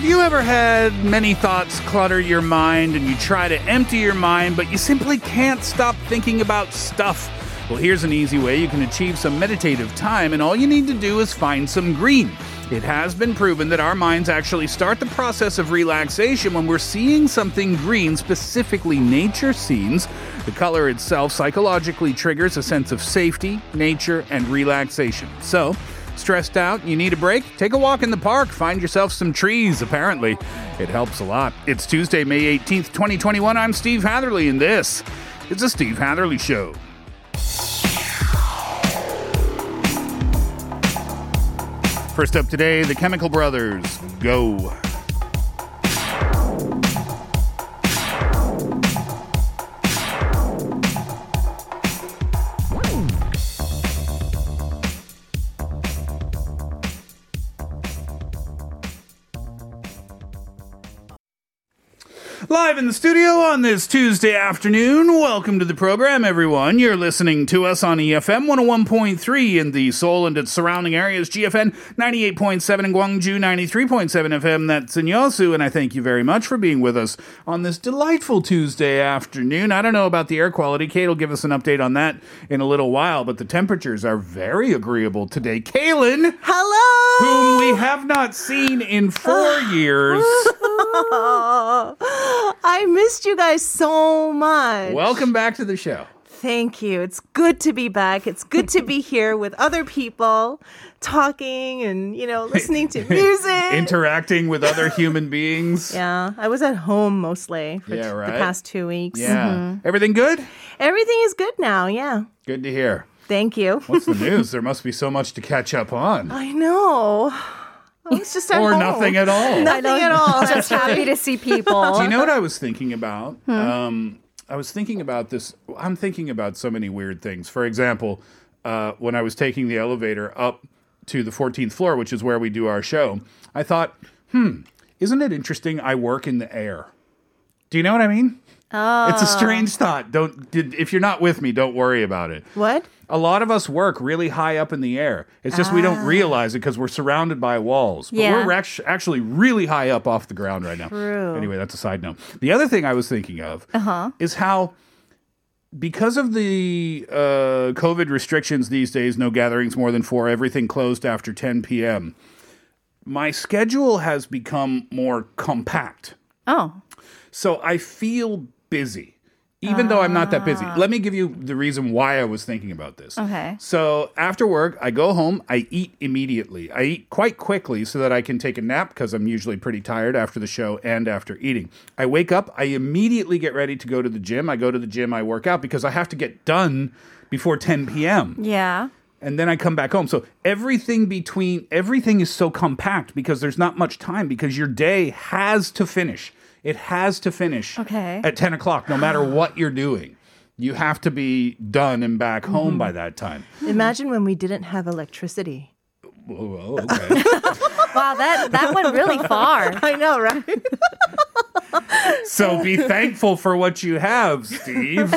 Have you ever had many thoughts clutter your mind and you try to empty your mind, but you simply can't stop thinking about stuff? Well, here's an easy way you can achieve some meditative time, and all you need to do is find some green. It has been proven that our minds actually start the process of relaxation when we're seeing something green, specifically nature scenes. The color itself psychologically triggers a sense of safety, nature, and relaxation. So, Stressed out? You need a break? Take a walk in the park. Find yourself some trees, apparently. It helps a lot. It's Tuesday, May 18th, 2021. I'm Steve Hatherley, and this is The Steve Hatherley Show. First up today, the Chemical Brothers. Go. Live in the studio on this Tuesday afternoon. Welcome to the program, everyone. You're listening to us on EFM 101.3 in the Seoul and its surrounding areas, GFN 98.7 in Gwangju, 93.7 FM. That's in Yosu, and I thank you very much for being with us on this delightful Tuesday afternoon. I don't know about the air quality. Kate will give us an update on that in a little while, but the temperatures are very agreeable today. Kaylin, Hello. whom we have not seen in four years. I missed you guys so much. Welcome back to the show. Thank you. It's good to be back. It's good to be here with other people talking and, you know, listening to music. Interacting with other human beings. yeah, I was at home mostly for Yeah, right. the past two weeks. Yeah. Mhm. Everything good? Everything is good now. Yeah. Good to hear. Thank you. What's the news? there must be so much to catch up on. I know. I was just Or home. nothing at all. Nothing at all. Just happy to see people. Do you know what I was thinking about? Um, I was thinking about this. I'm thinking about so many weird things. For example, uh, when I was taking the elevator up to the 14th floor, which is where we do our show, I thought, hmm, isn't it interesting? I work in the air. Do you know what I mean? Oh. It's a ah. strange thought. Don't if you're not with me, don't worry about it. What? A lot of us work really high up in the air. It's just we don't ah. realize it because we're surrounded by walls. But Yeah. we're actually really high up off the ground right now. True. Anyway, that's a side note. The other thing I was thinking of uh-huh. is how, because of the uh, COVID restrictions these days, no gatherings more than four, everything closed after 10 p.m., my schedule has become more compact. Oh. So I feel busy, even though I'm not that busy. Ah. Let me give you the reason why I was thinking about this. Okay. So after work, I go home, I eat immediately. I eat quite quickly so that I can take a nap because I'm usually pretty tired after the show and after eating. I wake up, I immediately get ready to go to the gym. I go to the gym, I work out because I have to get done before 10 p.m Yeah. and then I come back home. So everything between everything is so compact because there's not much time because your day has to finish. It has to finish Okay. at 10 o'clock, no matter what you're doing. You have to be done and back home mm-hmm. by that time. Imagine when we didn't have electricity. Well, okay. Wow, that that went really far. I know, right? so be thankful for what you have, Steve.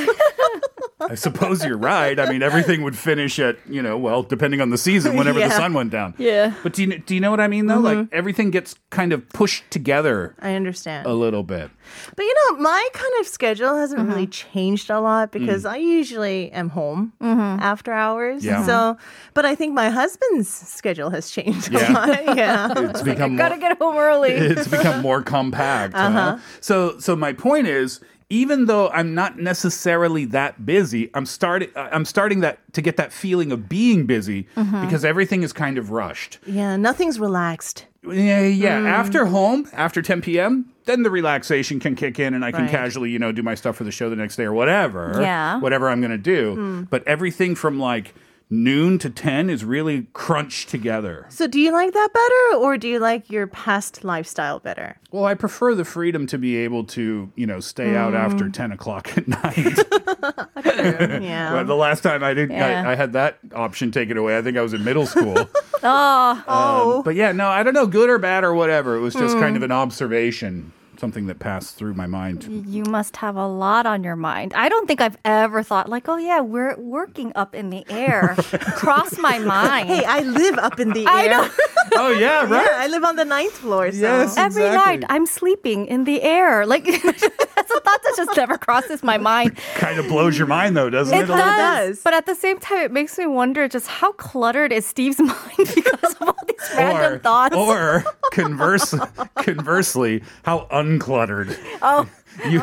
I suppose you're right. I mean, everything would finish at, you know, well, depending on the season, whenever the sun went down. Yeah. But do you, do you know what I mean, though? Like, mm-hmm. everything gets kind of pushed together I understand. a little bit. But you know, my kind of schedule hasn't mm-hmm. really changed a lot because mm. I usually am home mm-hmm. after hours. Yeah. So, but I think my husband's schedule has changed Yeah. a lot. Yeah. It's become Gotta get home early. it's become more compact. Uh huh? So so my point is even though I'm not necessarily that busy, I'm starting uh, I'm starting that to get that feeling of being busy mm-hmm. because everything is kind of rushed. yeah. Nothing's relaxed. Yeah, yeah. Mm. After home, after 10 p.m., then the relaxation can kick in and I can Right. casually, you know, do my stuff for the show the next day or whatever. Yeah. Whatever I'm going to do. Mm. But everything from like noon to 10 is really crunched together. So, do you like that better or do you like your past lifestyle better? Well, I prefer the freedom to be able to, you know, stay out mm. after 10 o'clock at night. Yeah. Well, the last time I did, Yeah. I, I had that option taken away. I think I was in middle school. Oh. oh. but yeah, no, I don't know, good or bad or whatever. It was just kind of mm. an observation something that passed through my mind. You must have a lot on your mind. I don't think I've ever thought like, oh yeah, we're working up in the air. Cross my mind. Hey, I live up in the I air. know. oh yeah, right. Yeah, I live on the ninth floor. So. Yes. Every night I'm sleeping in the air. Like that's a thought that just never crosses my mind. Kind of blows your mind though, doesn't it? It a little does, does. But at the same time, it makes me wonder just how cluttered is Steve's mind because of all these random thoughts. Or converse, conversely, how uncluttered. oh, You,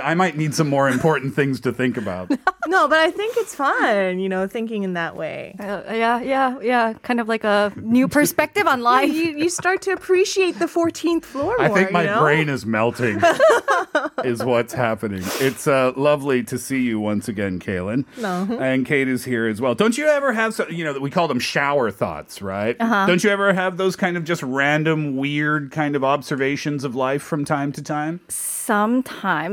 I might need some more important things to think about. No, but I think it's fun, you know, thinking in that way. uh, yeah, yeah, yeah. Kind of like a new perspective on life. You, you start to appreciate the 14th floor I think my you know? brain is melting, is what's happening. It's uh, lovely to see you once again, Kaylin. No. And Kate is here as well. Don't you ever have, so, you know, we call them shower thoughts, right? Uh-huh. Don't you ever have those kind of just random, weird kind of observations of life from time to time? Sometimes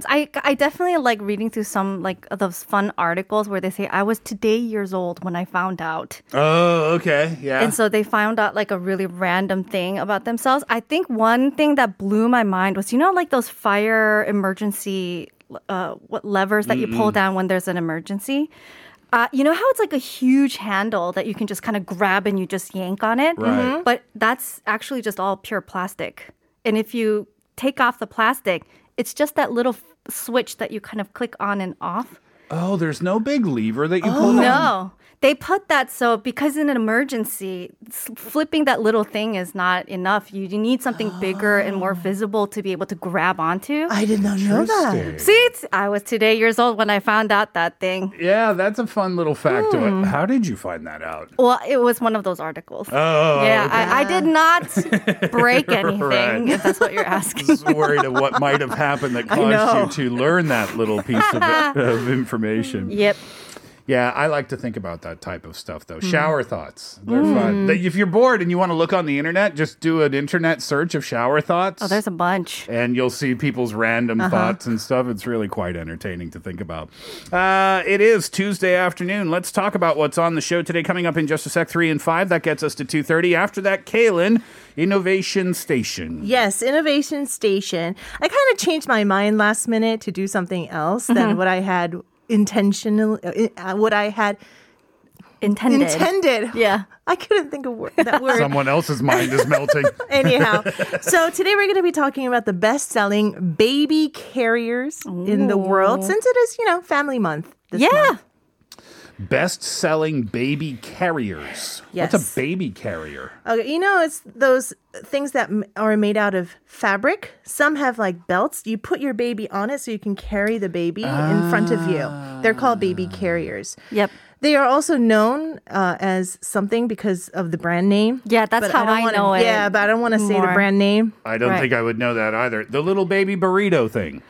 I I definitely like reading through some like those fun articles where they say I was today years old when I found out. Oh, okay. Yeah. And so they found out like a really random thing about themselves. I think one thing that blew my mind was you know like those fire emergency uh what levers that you pull down when there's an emergency. Uh, you know how it's like a huge handle that you can just kind of grab and you just yank on it? Right. Mhm. But that's actually just all pure plastic. And if you take off the plastic, it's just that little f- switch that you kind of click on and off. oh, there's no big lever that you pull oh, down? No. They put that so because in an emergency, flipping that little thing is not enough. You, you need something bigger and more visible to be able to grab onto. I did not know that. Interesting. See, it's- I was today years old when I found out that thing. Yeah, that's a fun little factoid. Hmm. How did you find that out? Well, it was one of those articles. Oh, yeah, I, I did not break anything, Right. if that's what you're asking. just worried of what might have happened that caused you to learn that little piece of, of information. Yep. Yeah, I like to think about that type of stuff though. Hmm. Shower thoughts. They're fun. They- If you're bored and you want to look on the internet, just do an internet search of shower thoughts. Oh, there's a bunch. and you'll see people's random Uh-huh. thoughts and stuff. It's really quite entertaining to think about. Uh, it is Tuesday afternoon. Let's talk about what's on the show today. Coming up in just a sec, three and five. That gets us to two thirty. After that, Kaylin, Innovation Station. Yes, Innovation Station. I kind of changed my mind last minute to do something else than what I had intentionally, uh, what I had Intended. intended. Yeah. I couldn't think of word, that word. Someone else's mind is melting. Anyhow, so today we're going to be talking about the best-selling baby carriers in the world, since it is, you know, Family Month. This Yeah. month. Best selling baby carriers. What's Yes. a baby carrier? Okay, you know, it's those things that are made out of fabric. Some have like belts. You put your baby on it so you can carry the baby in front of you. They're called baby carriers. Yep. They are also known uh, as something because of the brand name. Yeah, that's But how don't I wanna- know it Yeah, but I don't want to say the brand name. I don't Right. think I would know that either. The little baby burrito thing.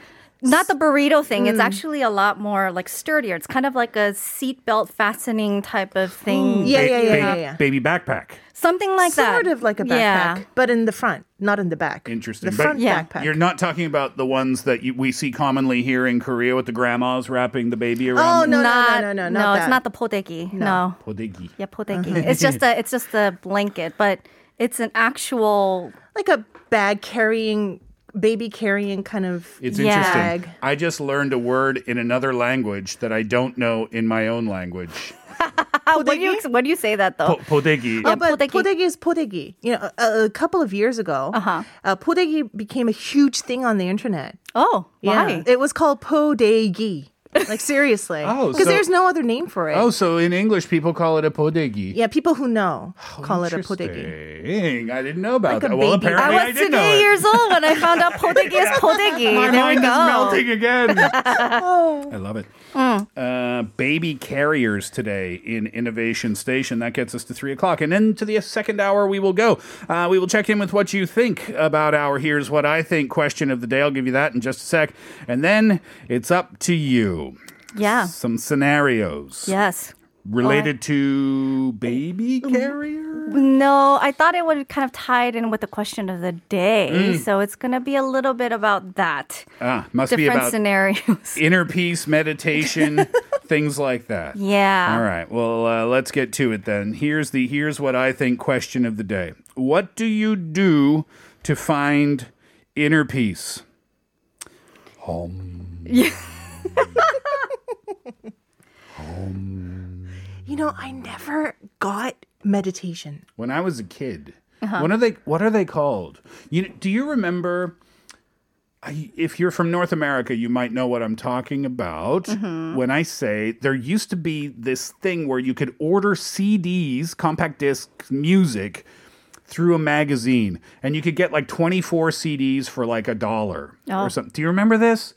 Not the burrito thing. Mm. It's actually a lot more like sturdier. It's kind of like a seatbelt fastening type of thing. Yeah, Ba- yeah, yeah, baby, yeah, yeah. baby backpack. Something like that. Sort of like a backpack, Yeah. but in the front, not in the back. Interesting. The But front Yeah. backpack. You're not talking about the ones that you, we see commonly here in Korea with the grandmas wrapping the baby around. Oh around. no, no, no, no, no, not it's not the podegi. No. Podegi. Yeah, podegi. it's just a it's just a blanket, but it's an actual like a bag carrying, baby carrying kind of. It's Yeah. interesting. I just learned a word in another language that I don't know in my own language. How what do you what do you say that though? Po- podegi. Oh, but podegi. podegi. is podegi. You know, a, a couple of years ago, Uh-huh. uh, podegi became a huge thing on the internet. oh, Yeah, why? it was called podegi. Like seriously, Oh, because so- there's no other name for it. Oh, so in English, people call it a podegi. Yeah, people who know call it a podegi. Interesting. I didn't know about Like a that. Well, baby. I apparently I, was did know today it. years old when I found out podegi is podegi. My there we mind go. is melting again. Oh. I love it. Uh, baby carriers today in Innovation Station. That gets us to three o'clock. And then to the second hour, we will go. Uh, we will check in with what you think about our Here's What I Think question of the day. I'll give you that in just a sec. And then it's up to you. Yeah. Some scenarios Yes. related to baby carrier. No, I thought it would kind of tie it in with the question of the day. Mm. So it's going to be a little bit about that. Ah, must be about scenarios. inner peace, meditation, things like that. Yeah. All right. Well, uh, let's get to it then. Here's the here's what I think question of the day. What do you do to find inner peace? You know, I never got meditation. when I was a kid. Uh-huh. What are they? What are they called? You do you remember? I, if you're from North America, you might know what I'm talking about. Mm-hmm. When I say there used to be this thing where you could order CDs, compact disc music through a magazine, and you could get like 24 CDs for like a dollar or oh. something. Do you remember this?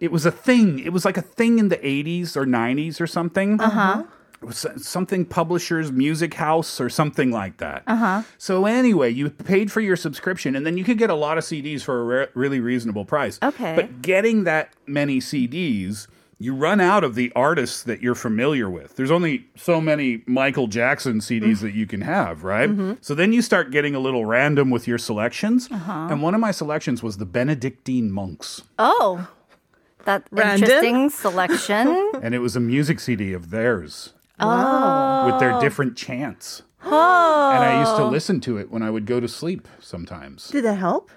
It was a thing. It was like a thing in the 80s or 90s or something. Uh huh. It was something publishers music house or something like that. Uh-huh. So anyway, you paid for your subscription and then you could get a lot of CDs for a re- really reasonable price. Okay. But getting that many CDs, you run out of the artists that you're familiar with. There's only so many Michael Jackson CDs that you can have, right? So then you start getting a little random with your selections. Uh-huh. And one of my selections was the Benedictine monks. Oh, that Random? interesting selection. And it was a music CD of theirs. oh. with their different chants. Oh. And I used to listen to it when I would go to sleep sometimes. Did that help?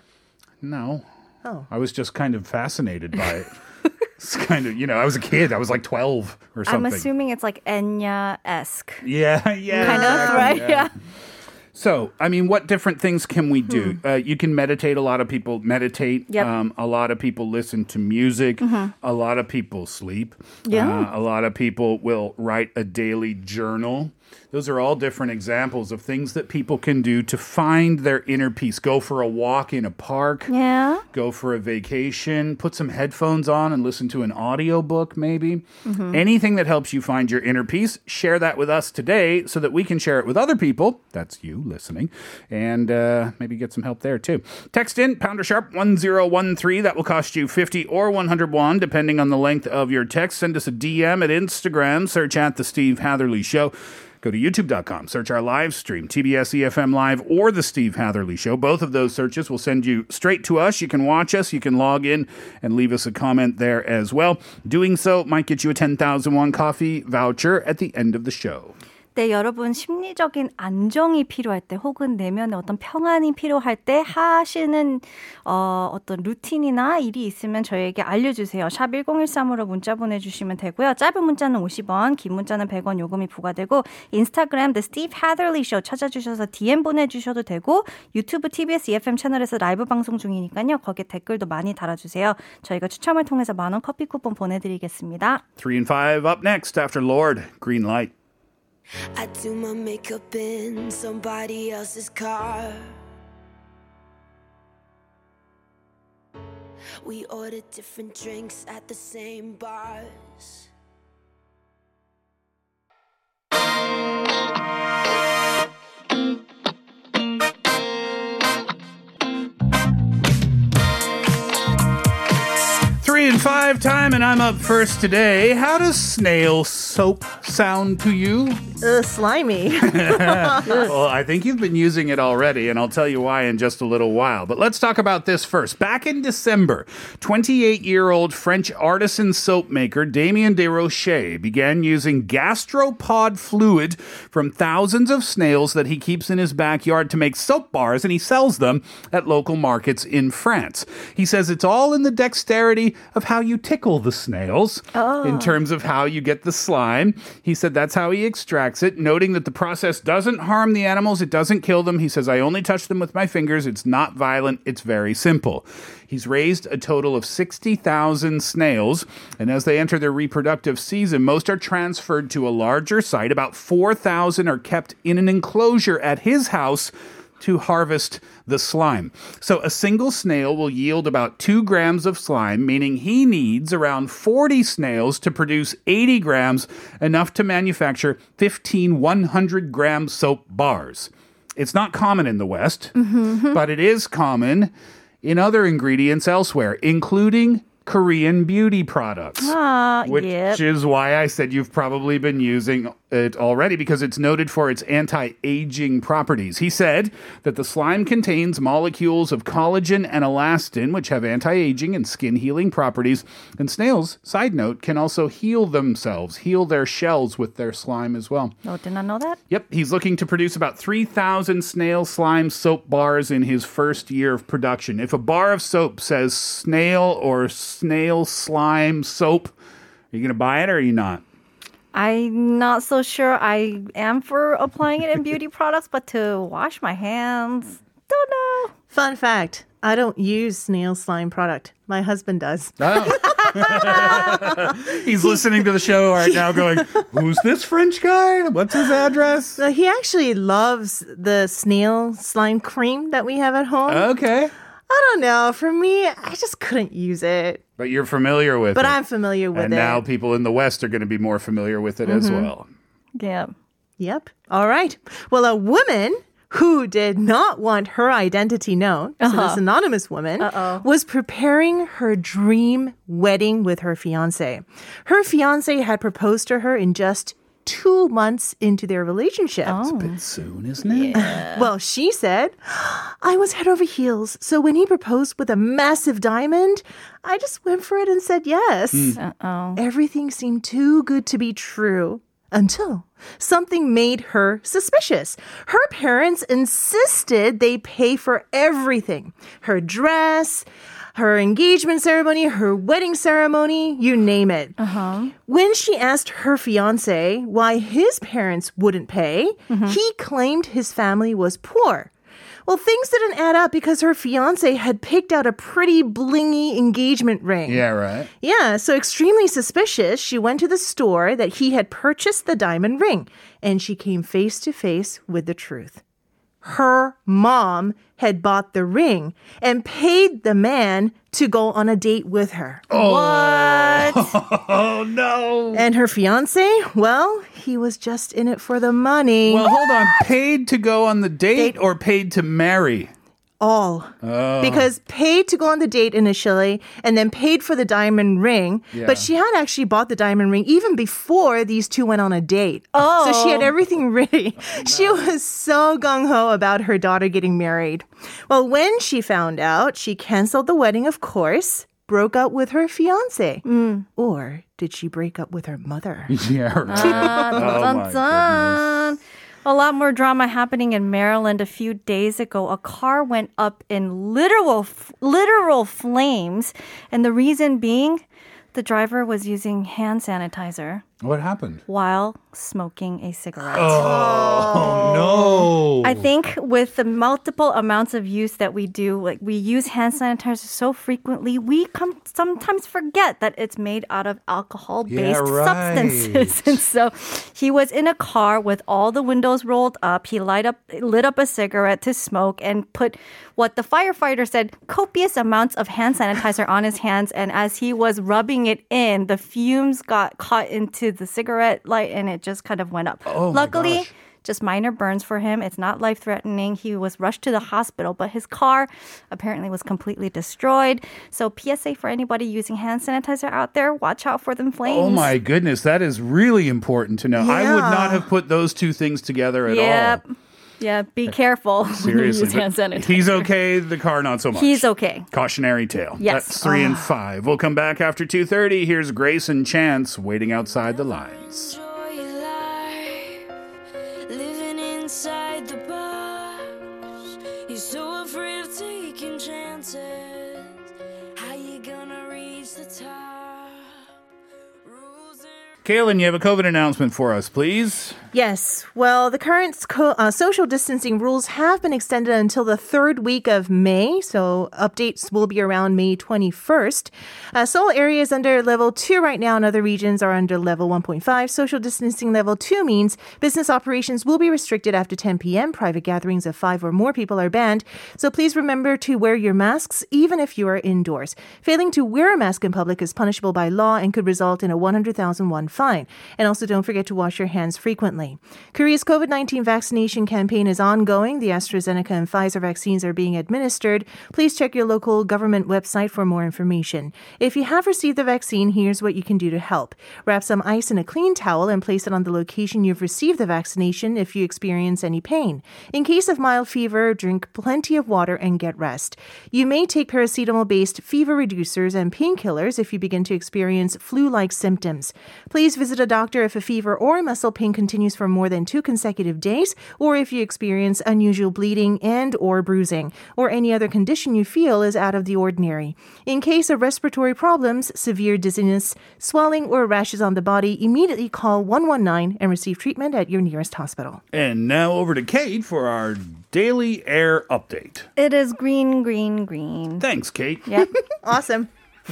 No. Oh. I was just kind of fascinated by it. it's kind of, you know, I was a kid. I was like 12 or something. I'm assuming it's like Enya esque. yeah, yeah. Kind of, exactly, right? Yeah. So, I mean, what different things can we do? Uh, you can meditate. A lot of people meditate. Yep. Um, a lot of people listen to music. A lot of people sleep. Yeah. Uh, a lot of people will write a daily journal. Those are all different examples of things that people can do to find their inner peace. Go for a walk in a park. Yeah. Go for a vacation. Put some headphones on and listen to an audiobook, maybe. Anything that helps you find your inner peace, share that with us today so that we can share it with other people. That's you listening. And uh, maybe get some help there too. Text in pounder sharp 1013. That will cost you 50 or 101, depending on the length of your text. Send us a DM at Instagram. Search at The Steve Hatherley Show. Go to youtube.com, search our live stream, TBS EFM Live or The Steve Hatherley Show. Both of those searches will send you straight to us. You can watch us, you can log in and leave us a comment there as well. Doing so might get you a 10,001 coffee voucher at the end of the show. 네, 여러분 심리적인 안정이 필요할 때 혹은 내면의 어떤 평안이 필요할 때 하시는 어, 어떤 루틴이나 일이 있으면 저희에게 알려주세요. 샵 1013으로 문자 보내주시면 되고요. 짧은 문자는 50원, 긴 문자는 100원 요금이 부과되고 인스타그램 The Steve Hatherley Show 찾아주셔서 DM 보내주셔도 되고 유튜브 TBS EFM 채널에서 라이브 방송 중이니까요. 거기에 댓글도 많이 달아주세요. 저희가 추첨을 통해서 만원 커피 쿠폰 보내드리겠습니다. 3 and 5 up next after Lord, Green Light. I do my makeup in somebody else's car. We order different drinks at the same bars. Three and five time, and I'm up first today. How does snail soap sound to you? Ugh, slimy. Well, I think you've been using it already, and I'll tell you why in just a little while. But let's talk about this first. Back in December, 28 year old French artisan soap maker Damien Desrochers began using gastropod fluid from thousands of snails that he keeps in his backyard to make soap bars, and he sells them at local markets in France. He says it's all in the dexterity of how you tickle the snails in oh. terms of how you get the slime. He said that's how he extracts it, noting that the process doesn't harm the animals, it doesn't kill them. He says, I only touch them with my fingers. It's not violent, it's very simple. He's raised a total of 60,000 snails, and as they enter their reproductive season, most are transferred to a larger site. About 4,000 are kept in an enclosure at his house to harvest the slime. So a single snail will yield about two grams of slime, meaning he needs around 40 snails to produce 80 grams, enough to manufacture 15 100 gram soap bars. It's not common in the West, but it is common in other ingredients elsewhere, including Korean beauty products. Ah, Which yep. is why I said you've probably been using it already because it's noted for its anti-aging properties. He said that the slime contains molecules of collagen and elastin, which have anti-aging and skin healing properties. And snails, side note, can also heal themselves, heal their shells with their slime as well. Oh, did not know that? Yep, he's looking to produce about 3,000 snail slime soap bars in his first year of production. If a bar of soap says snail or snail slime soap, are you going to buy it or are you not? I'm not so sure I am for applying it in beauty products, but to wash my hands, don't know. Fun fact I don't use snail slime product. My husband does. Oh. He's listening to the show right now going, Who's this French guy? What's his address? So he actually loves the snail slime cream that we have at home. Okay. I don't know. For me, I just couldn't use it. But you're familiar with it. But it. I'm familiar with it. and it. now people in the West are going to be more familiar with it as mm-hmm. well. Yeah. Yep. All right. Well, a woman who did not want her identity known, so this uh-huh. anonymous woman, was preparing her dream wedding with her fiance. Her fiance had proposed to her in just two months into their relationship. Oh. It's a Bit oh. soon, isn't it? Well, she said, I was head over heels. So when he proposed with a massive diamond, I just went for it and said yes. Hmm. Uh-oh. Everything seemed too good to be true until something made her suspicious. Her parents insisted they pay for everything her dress, her engagement ceremony, her wedding ceremony, you name it. Uh-huh. When she asked her fiance why his parents wouldn't pay, mm-hmm. he claimed his family was poor. Well, things didn't add up because her fiance had picked out a pretty blingy engagement ring. Yeah, right. Yeah, so extremely suspicious, she went to the store that he had purchased the diamond ring and she came face to face with the truth. Her mom had bought the ring and paid the man to go on a date with her. Oh. What? Oh, no. And her fiance, well, he was just in it for the money. Well, hold on. Paid to go on the date or paid to marry? All. Oh. Because paid to go on the date initially and then paid for the diamond ring. Yeah. But she had actually bought the diamond ring even before these two went on a date. oh So she had oh. everything ready. Oh, she was so gung ho about her daughter getting married. Well, when she found out, she canceled the wedding, of course, broke up with her fiance. Mm. Or did she break up with her mother? Yeah, right. Ah, dun, Oh, my dun. A lot more drama happening in Maryland. A few days ago, a car went up in literal literal flames, and the reason being, the driver was using hand sanitizer What happened? while smoking a cigarette. Oh, no. I think with the multiple amounts of use that we do, like we use hand sanitizer so frequently, we come sometimes forget that it's made out of alcohol-based Yeah, right. substances. And so he was in a car with all the windows rolled up. He light up lit up a cigarette to smoke and put what the firefighter said copious amounts of hand sanitizer on his hands. And as he was rubbing it in, the fumes got caught into the cigarette light and it just kind of went up. Oh Luckily. Just minor burns for him. It's not life threatening. He was rushed to the hospital, but his car apparently was completely destroyed. So, PSA for anybody using hand sanitizer out there, watch out for them oh flames. Oh my goodness, that is really important to know. I would not have put those two things together at Yep. all. Yeah, be careful. when you Seriously. use hand sanitizer. He's okay, the car not so much. He's okay. Cautionary tale. Yes. That's 3 and ah. 5. We'll come back after 2:30. Here's Greyson Chance waiting outside the lines. Kaylin, you have a COVID announcement for us, please. Yes. Well, the current co- uh, social distancing rules have been extended until the third week of May. So updates will be around May 21st. Uh, Seoul area is under level two right now, and other regions are under level 1.5. Social distancing level two means business operations will be restricted after 10 p.m. Private gatherings of five or more people are banned. So please remember to wear your masks even if you are indoors. Failing to wear a mask in public is punishable by law and could result in a 100,000 won fine. And also don't forget to wash your hands frequently. Korea's COVID 19 vaccination campaign is ongoing. The AstraZeneca and Pfizer vaccines are being administered. Please check your local government website for more information. If you have received the vaccine, here's what you can do to help. Wrap some ice in a clean towel and place it on the location you've received the vaccination if you experience any pain. In case of mild fever, drink plenty of water and get rest. You may take paracetamol based fever reducers and painkillers if you begin to experience flu like symptoms. Please visit a doctor if a fever or muscle pain continues for more than two consecutive days, or if you experience unusual bleeding and or bruising, or any other condition you feel is out of the ordinary. In case of respiratory problems, severe dizziness, swelling, or rashes on the body, immediately call 119 and receive treatment at your nearest hospital. And now over to Kate for our daily air update. It is green, green, green. Thanks, Kate. Yep. Awesome.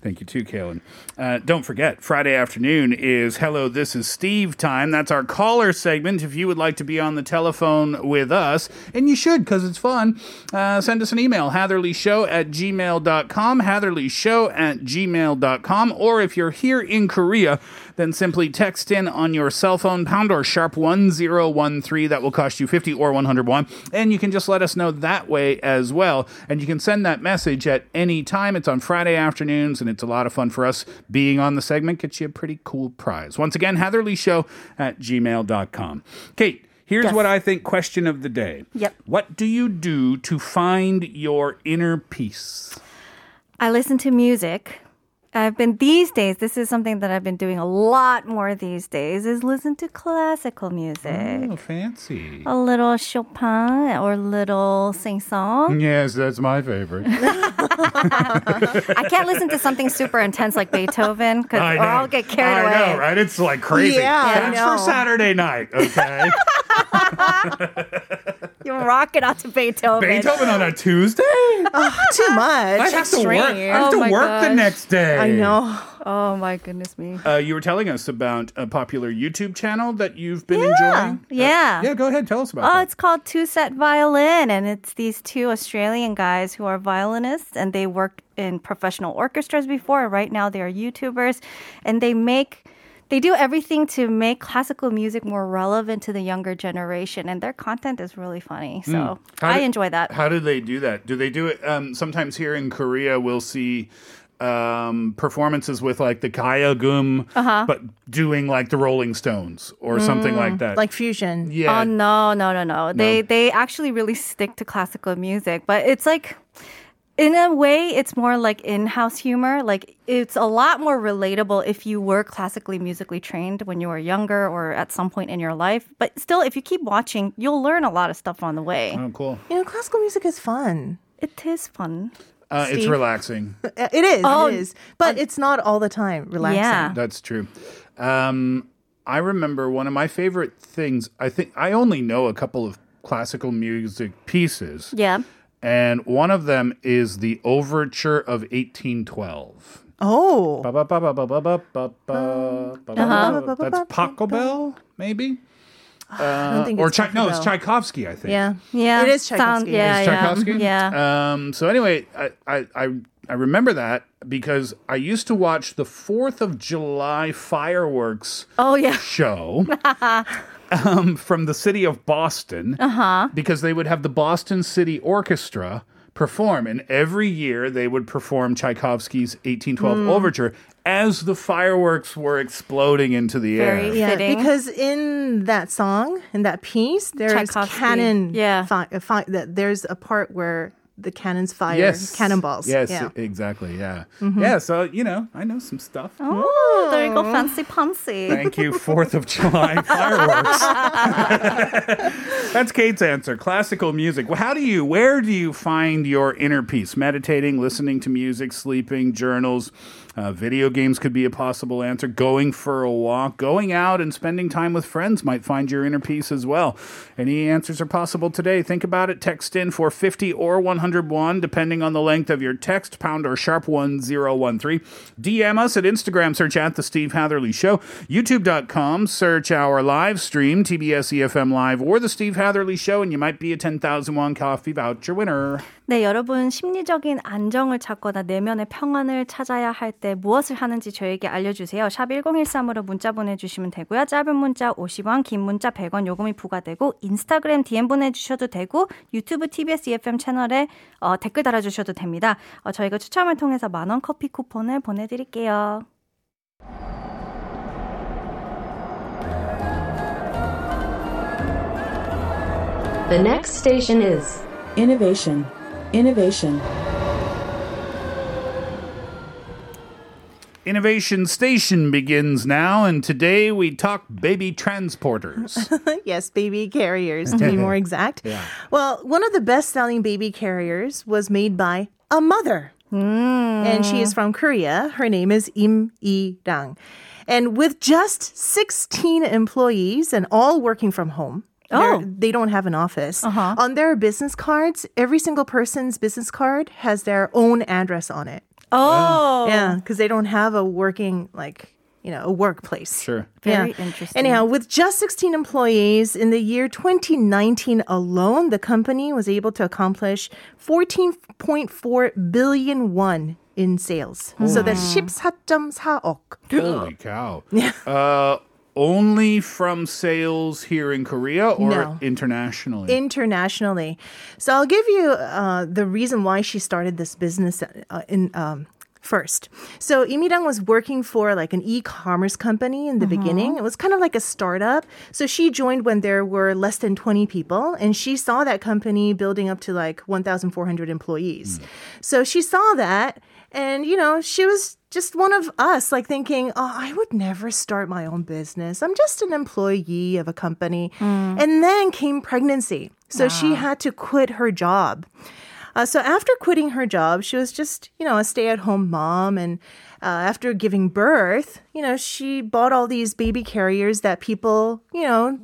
Thank you too, Kaylin. Uh, don't forget, Friday afternoon is Hello, This is Steve time. That's our caller segment. If you would like to be on the telephone with us, and you should because it's fun, uh, send us an email, hatherleyshow at gmail.com, hatherleyshow at gmail.com, or if you're here in Korea, then simply text in on your cell phone, pound or sharp 1013. That will cost you 50 or 101. And you can just let us know that way as well. And you can send that message at any time. It's on Friday afternoons, and it's a lot of fun for us. Being on the segment gets you a pretty cool prize. Once again, Hatherley Show at gmail.com. Kate, here's Yes. what I think question of the day. Yep. What do you do to find your inner peace? I listen to music. I've been these days. This is something that I've been doing a lot more these days. Is listen to classical music. Oh, fancy. A little Chopin or little sing song. Yes, that's my favorite. I can't listen to something super intense like Beethoven because I or I'll get carried away. I away. know, right? It's like crazy. Yeah, I That's know. for Saturday night, okay? You rock it out to Beethoven. Beethoven on a Tuesday? Too much. I have to work. I have Oh to my work the next day. I know. Oh my goodness me. Uh, you were telling us about a popular YouTube channel that you've been enjoying. Yeah. Uh, yeah, go ahead. Tell us about it. Oh, that. it's called TwoSet Violin, and it's these two Australian guys who are violinists, and they worked in professional orchestras before. Right now, they are YouTubers, and they make. They do everything to make classical music more relevant to the younger generation, and their content is really funny. So Hmm. How I do- enjoy that. How do they do that? Do they do it? Um, sometimes here in Korea, we'll see um, performances with like the gayageum, Uh-huh. but doing like the Rolling Stones or something like that. Like fusion. yeah, Oh no, no, no, no. They they actually really stick to classical music, but it's like in a way it's more like in-house humor. Like it's a lot more relatable if you were classically musically trained when you were younger or at some point in your life. But still if you keep watching, you'll learn a lot of stuff on the way. oh, cool. You know, classical music is fun. It is fun. Uh, it's relaxing. Uh, It is. Oh, it is. But it's not all the time relaxing. Yeah. That's true. Um, I remember one of my favorite things. I think I only know a couple of classical music pieces, Yeah. And one of them is the Overture of 1812. Oh. That's Pachelbel, maybe? I or it's no, it's Tchaikovsky, I think. Yeah. Yeah. It is Sound- Tchaikovsky. yeah, It's yeah. Tchaikovsky? Yeah. Um, so anyway, I, I, I, I remember that because I used to watch the 4th of July fireworks oh yeah. show um, from the city of Boston Uh-huh. because they would have the Boston City Orchestra perform, and every year they would perform Tchaikovsky's 1812 Hmm. Overture as the fireworks were exploding into the air. Very- Yeah, Fitting. because in that song, in that piece, there's cannon. Yeah. Fi- fi- that there's a part where the cannons fire Yes, cannonballs. Yes, Yeah. exactly. Yeah, mm-hmm. yeah. So you know, I know some stuff. Oh, there you go, fancy pancy. Thank you, Fourth of July fireworks. That's Kate's answer. Classical music. Well, How do you? Where do you find your inner peace? Meditating, listening to music, sleeping, journals. Uh, video games could be a possible answer. Going for a walk, going out and spending time with friends might find your inner peace as well. Any answers are possible today. Think about it. Text in for 50 or 100 100 won, depending on the length of your text, pound or sharp 1013. DM us at Instagram, search at The Steve Hatherley Show. YouTube.com, search our live stream, TBS EFM Live, or The Steve Hatherley Show, and you might be a 10,000 won coffee voucher winner. 네, 여러분 심리적인 안정을 찾거나 내면의 평안을 찾아야 할 때 무엇을 하는지 저에게 알려주세요. 샵 1013으로 문자 보내주시면 되고요. 짧은 문자 50원, 긴 문자 100원 요금이 부과되고 인스타그램 DM 보내주셔도 되고 유튜브 TBS EFM 채널에 어, 댓글 달아주셔도 됩니다. 어, 저희가 추첨을 통해서 만원 커피 쿠폰을 보내드릴게요. The next station is Innovation. Innovation. Innovation Station begins now, and today we talk baby transporters. yes, baby carriers to be more exact. Yeah. Well, one of the best selling baby carriers was made by a mother. And she is hmm. from Korea. Her name is Im E Dang, And with just 16 employees and all working from home, Oh. they don't have an office. Uh-huh. On their business cards, every single person's business card has their own address on it. Oh, Yeah, because they don't have a working, like, you know, a workplace. Sure. very interesting. Anyhow, with just 16 employees in the year 2019 alone, the company was able to accomplish 14.4 billion won in sales. So that's 14.4억. Holy cow. Uh, only from sales here in Korea or No. internationally? internationally. So I'll give you uh, the reason why she started this business uh, in um, first. So Im Irang was working for like an e-commerce company in the beginning. It was kind of like a startup. So she joined when there were less than 20 people and she saw that company building up to like 1,400 employees. So she saw that and you know, she was just one of us, like thinking, oh, I would never start my own business. I'm just an employee of a company. And then came pregnancy. So she had to quit her job. Uh, so after quitting her job, she was just, you know, a stay at home mom. And uh, after giving birth, you know, she bought all these baby carriers that people, you know,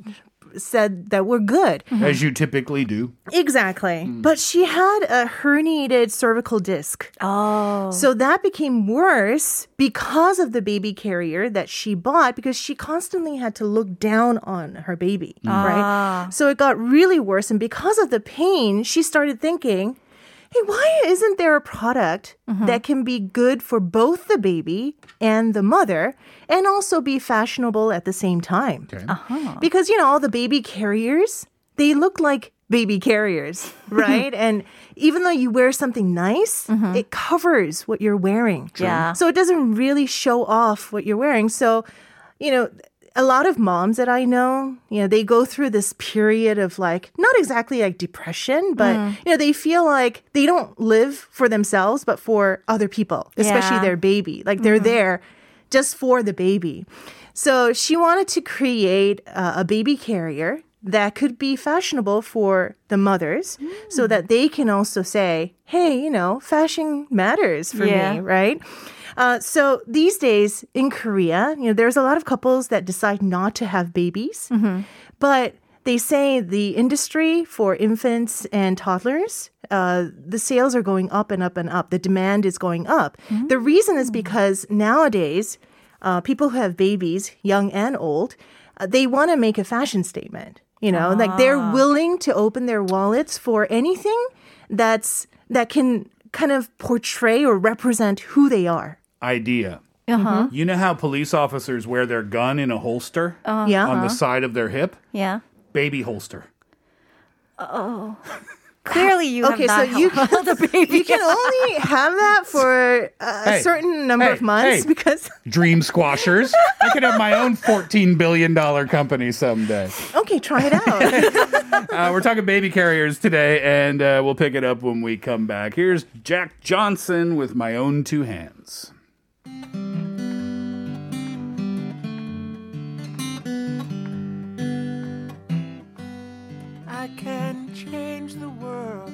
said that were good. Mm-hmm. As you typically do. Exactly. Mm. But she had a herniated cervical disc. oh, So that became worse because of the baby carrier that she bought because she constantly had to look down on her baby, ah. right? So it got really worse. And because of the pain, she started thinking, hey, why isn't there a product mm-hmm. that can be good for both the baby and the mother and also be fashionable at the same time? Okay. Uh-huh. Because, you know, all the baby carriers, they look like baby carriers, right? and even though you wear something nice, mm-hmm. it covers what you're wearing. Yeah. So it doesn't really show off what you're wearing. So, you know, a lot of moms that I know, you know, they go through this period of like, not exactly like depression, but, you know, they feel like they don't live for themselves, but for other people, especially Yeah. their baby. Like they're there just for the baby. So she wanted to create uh, a baby carrier that could be fashionable for the mothers so that they can also say, hey, you know, fashion matters for Yeah. me, right? Uh, so these days in Korea, you know, there's a lot of couples that decide not to have babies, but they say the industry for infants and toddlers, uh, the sales are going up and up and up. The demand is going up. The reason is because nowadays, uh, people who have babies, young and old, uh, they want to make a fashion statement. You know, like they're willing to open their wallets for anything that's that can kind of portray or represent who they are. Idea. uh-huh. You know how police officers wear their gun in a holster Yeah. on the side of their hip? yeah. Baby holster. Oh. Clearly, you Okay, have so you held a baby. you can only have that for a Hey, certain number hey, of months hey. because Dream squashers. I could have my own $14 billion company someday. okay, try it out. Uh, we're talking baby carriers today, and uh, we'll pick it up when we come back. Here's Jack Johnson with My Own Two Hands. Change the world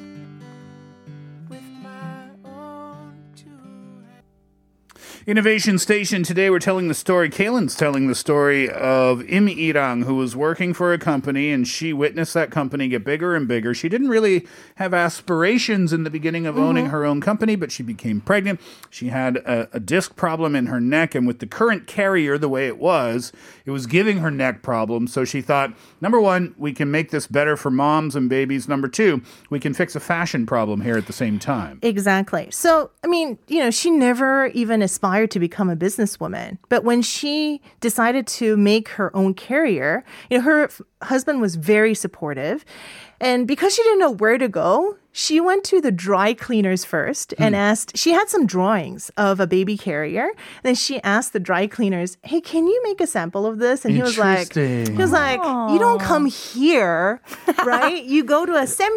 Innovation Station. Today we're telling the story. Kaylin's telling the story of Im Irang, who was working for a company and she witnessed that company get bigger and bigger. She didn't really have aspirations in the beginning of owning mm-hmm. her own company, but she became pregnant. She had a, a disc problem in her neck, and with the current carrier the way it was, it was giving her neck problems. So she thought, number one, we can make this better for moms and babies. Number two, we can fix a fashion problem here at the same time. Exactly. So, I mean, you know, she never even aspired to become a businesswoman. But when she decided to make her own carrier, you know, her f- husband was very supportive. And because she didn't know where to go, she went to the dry cleaners first and hmm. asked, she had some drawings of a baby carrier. Then she asked the dry cleaners, hey, can you make a sample of this? And he was like, he was like, Aww. you don't come here, right? you go to a sample.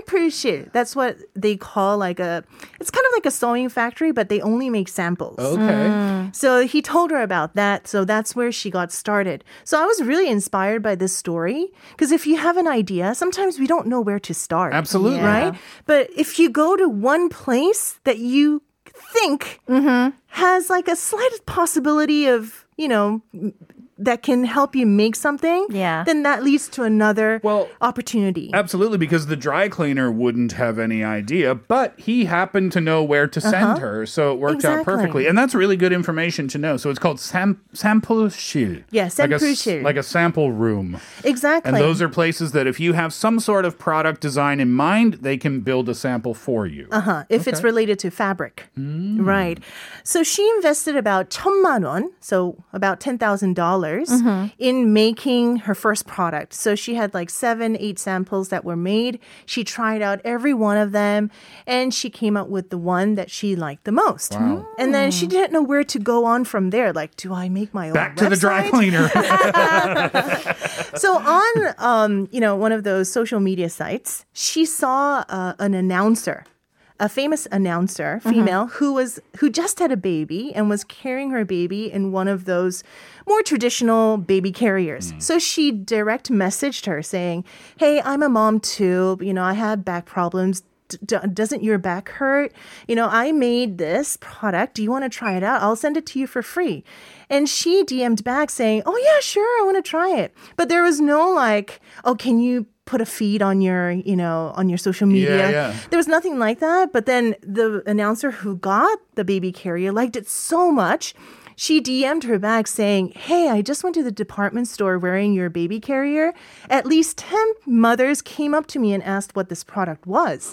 That's what they call like a, it's kind of like a sewing factory, but they only make samples. Oh, okay. Mm. So he told her about that. So that's where she got started. So I was really inspired by this story because if you have an idea, sometimes we don't know where to start. Absolutely. Right? But if you go to one place that you think mm-hmm. has like a slight possibility of, you know, that can help you make something, yeah. then that leads to another well, opportunity. Absolutely, because the dry cleaner wouldn't have any idea, but he happened to know where to send uh-huh. her, so it worked exactly. out perfectly. And that's really good information to know. So it's called sam- sample shil. Yeah, sample like a, like a sample room. Exactly. And those are places that if you have some sort of product design in mind, they can build a sample for you. Uh-huh. If okay. it's related to fabric. Mm. Right. So she invested about 1000만 won, so about $10,000 dollars in making her first product. So she had like seven, eight samples that were made. She tried out every one of them and she came up with the one that she liked the most. And then she didn't know where to go on from there. Like, do I make my own Back to the dry cleaner. So on, um, you know, one of those social media sites, she saw uh, an announcer, a famous announcer, mm-hmm. female, who was who just had a baby and was carrying her baby in one of those more traditional baby carriers. Mm. So she direct messaged her saying, "Hey, I'm a mom too. You know, I have back problems." D- doesn't your back hurt? You know, I made this product. Do you want to try it out? I'll send it to you for free. And she DM'd back saying, Oh, yeah, sure, I want to try it. But there was no like, Oh, can you put a feed on your, you know, on your social media? yeah. There was nothing like that. But then the announcer who got the baby carrier liked it so much. She DM'd her back saying, Hey, I just went to the department store wearing your baby carrier. At least 10 mothers came up to me and asked what this product was.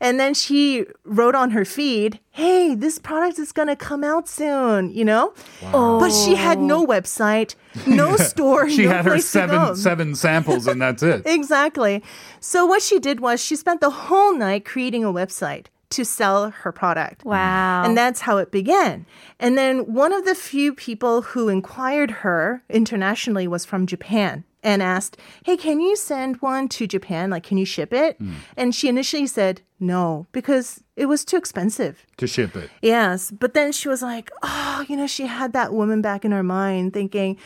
And then she wrote on her feed, Hey, this product is going to come out soon, you know? But she had no oh. website, no store, she no had her place to go. seven seven samples, and that's it. Exactly. So what she did was she spent the whole night creating a website to sell her product. Wow. And that's how it began. And then one of the few people who inquired her internationally was from Japan and asked, Hey, can you send one to Japan? Like, can you ship it? Mm. And she initially said no, because it was too expensive. to ship it. Yes. But then she was like, oh, you know, she had that woman back in her mind thinking,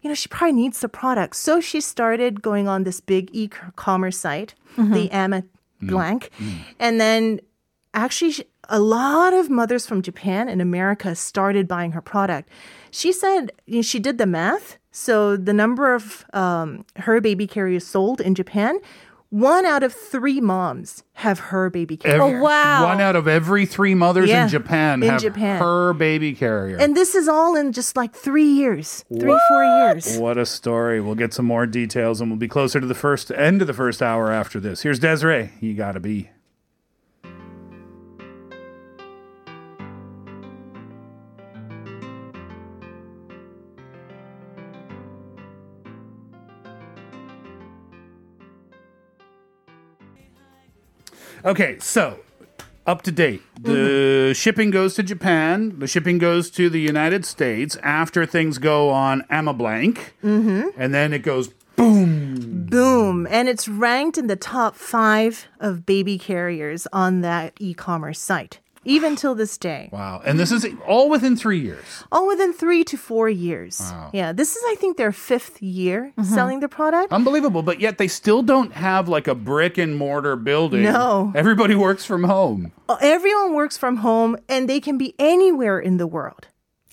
you know, she probably needs the product. So she started going on this big e commerce site, mm-hmm. the Ama mm. blank. Mm. And then actually, a lot of mothers from Japan and America started buying her product. She said you know, she did the math. So the number of um, her baby carriers sold in Japan, one out of three moms have her baby carrier. Ev- wow. One out of every three mothers Yeah, in Japan in have Japan. her baby carrier. And this is all in just like three years, three, four years. What a story. We'll get some more details and we'll be closer to the first end of the first hour after this. Here's Des'ree. You gotta be. Okay, so up to date. The shipping goes to Japan. The shipping goes to the United States after things go on Amablank. Mm-hmm. And then it goes boom. Boom. And it's ranked in the top five of baby carriers on that e commerce site, even till this day. Wow. And this is all within three years. All within three to four years. Wow. Yeah. This is, I think, their fifth year Mm-hmm. selling the product. Unbelievable. But yet they still don't have like a brick and mortar building. No. Everybody works from home. Everyone works from home and they can be anywhere in the world.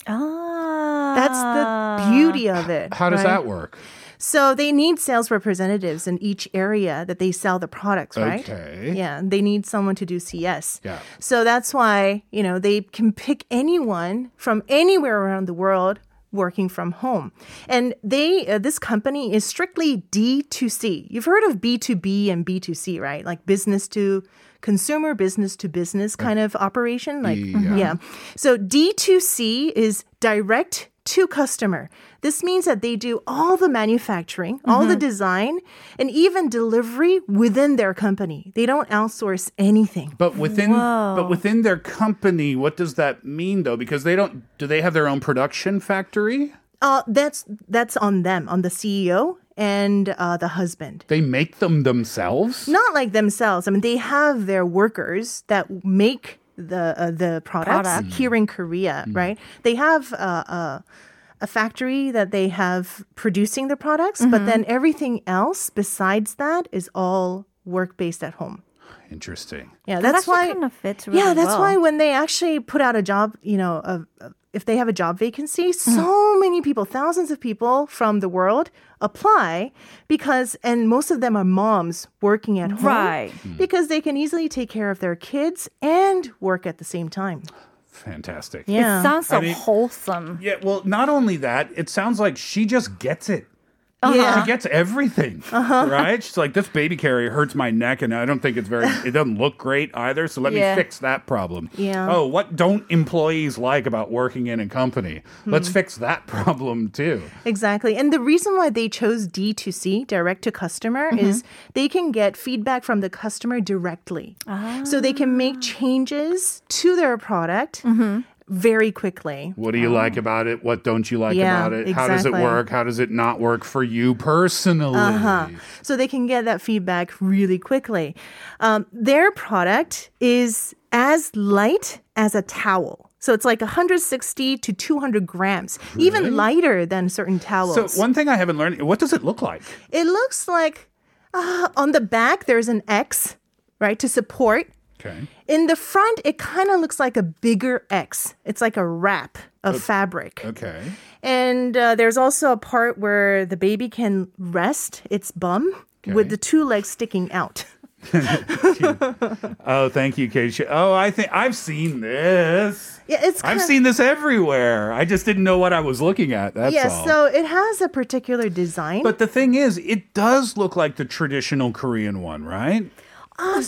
Ah. That's the beauty of it. How does right? that work? So they need sales representatives in each area that they sell the products, right? Okay. Yeah, they need someone to do CS. Yeah. So that's why, you know, they can pick anyone from anywhere around the world working from home. And they uh, this company is strictly D2C. You've heard of B2B and B2C, right? Like business to consumer, business to business kind of operation, like Yeah. yeah. So D2C is direct to customer. This means that they do all the manufacturing, all the design, and even delivery within their company. They don't outsource anything. But within but within their company, what does that mean though? Because they don't do they have their own production factory? Uh, that's that's on them, on the CEO and uh, the husband. They make them themselves? Not like themselves. I mean, they have their workers that make the uh, the products Product. here in Korea, right? They have uh, uh, a factory that they have producing the products, but then everything else besides that is all work based at home. Interesting. Yeah, that's actually why. kind of fits really yeah, that's well. why when they actually put out a job, you know, of of- if they have a job vacancy, Mm-hmm. so many people, thousands of people from the world apply because, and most of them are moms working at home, Right. Because they can easily take care of their kids and work at the same time. Fantastic. Yeah. It sounds so I mean- wholesome. Yeah, well, not only that, it sounds like she just gets it. Yeah. She gets everything, Uh-huh. right? She's like, this baby carrier hurts my neck, and I don't think it's very. It doesn't look great either. So let Yeah. me fix that problem. Yeah. Oh, what don't employees like about working in a company? Let's Hmm. fix that problem too. Exactly. And the reason why they chose D2C, direct to customer, Mm-hmm. is they can get feedback from the customer directly. So they can make changes to their product Mm-hmm. Very quickly. What do you like about it? What don't you like Yeah, about it? How does it work? How does it not work for you personally? Uh-huh. So they can get that feedback really quickly. Um, their product is as light as a towel. So it's like 160 to 200 grams, even lighter than certain towels. So one thing I haven't learned: what does it look like? it looks like uh, on the back there's an X, right, to support. Okay. In the front, it kind of looks like a bigger X. It's like a wrap of fabric. Okay. And uh, there's also a part where the baby can rest its bum with the two legs sticking out. Oh, thank you, Keisha. Oh, I think I've seen this. Yeah, it's I've seen this everywhere. I just didn't know what I was looking at. That's Yeah, all. so it has a particular design. but the thing is, it does look like the traditional Korean one, right? Uh,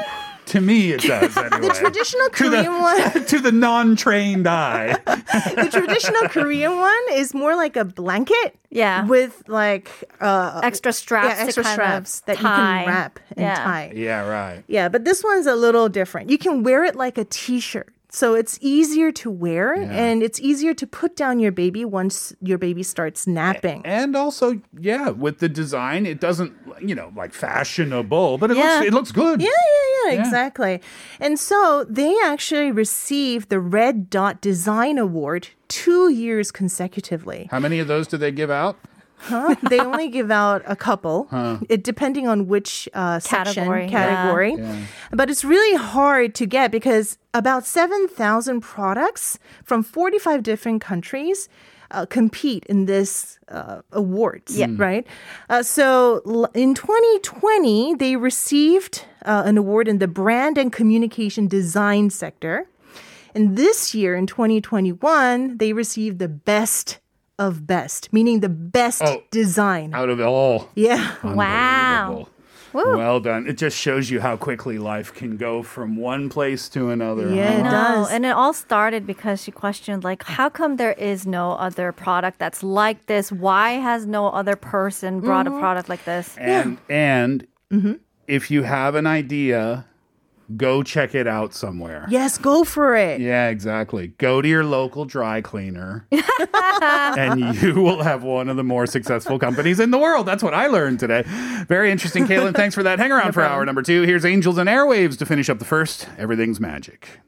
To me, it does. Anyway. the traditional to the, Korean one, to the non-trained eye. the traditional Korean one is more like a blanket. Yeah. With like uh, Extra straps. yeah, extra straps of that you can wrap and Yeah. tie. yeah, right. Yeah, but this one's a little different. You can wear it like a t-shirt. So it's easier to wear and it's easier to put down your baby once your baby starts napping. And also, yeah, with the design, it doesn't, you know, like fashionable, but it Yeah. looks it looks good. Yeah, yeah, yeah, exactly. And so they actually received the Red Dot Design Award two years consecutively. How many of those do they give out? Huh? they only give out a couple, it, depending on which uh, section, Category, yeah. category. But it's really hard to get because about 7,000 products from 45 different countries uh, compete in this uh, awards, right? Uh, so l- in 2020, they received uh, an award in the brand and communication design sector. And this year in 2021, they received the best of best, meaning the best Oh. design. Out of all. Yeah. Wow. Unbelievable. Well done. It just shows you how quickly life can go from one place to another. Yeah, it does. And it all started because she questioned, like, how come there is no other product that's like this? Why has no other person brought Mm-hmm. a product like this? And and if you have an idea, go check it out somewhere. Yes, go for it. Yeah, exactly. Go to your local dry cleaner and you will have one of the more successful companies in the world. That's what I learned today. Very interesting, Caitlin. Thanks for that. Hang around for hour number two. Here's Angels and Airwaves to finish up the first. Everything's magic.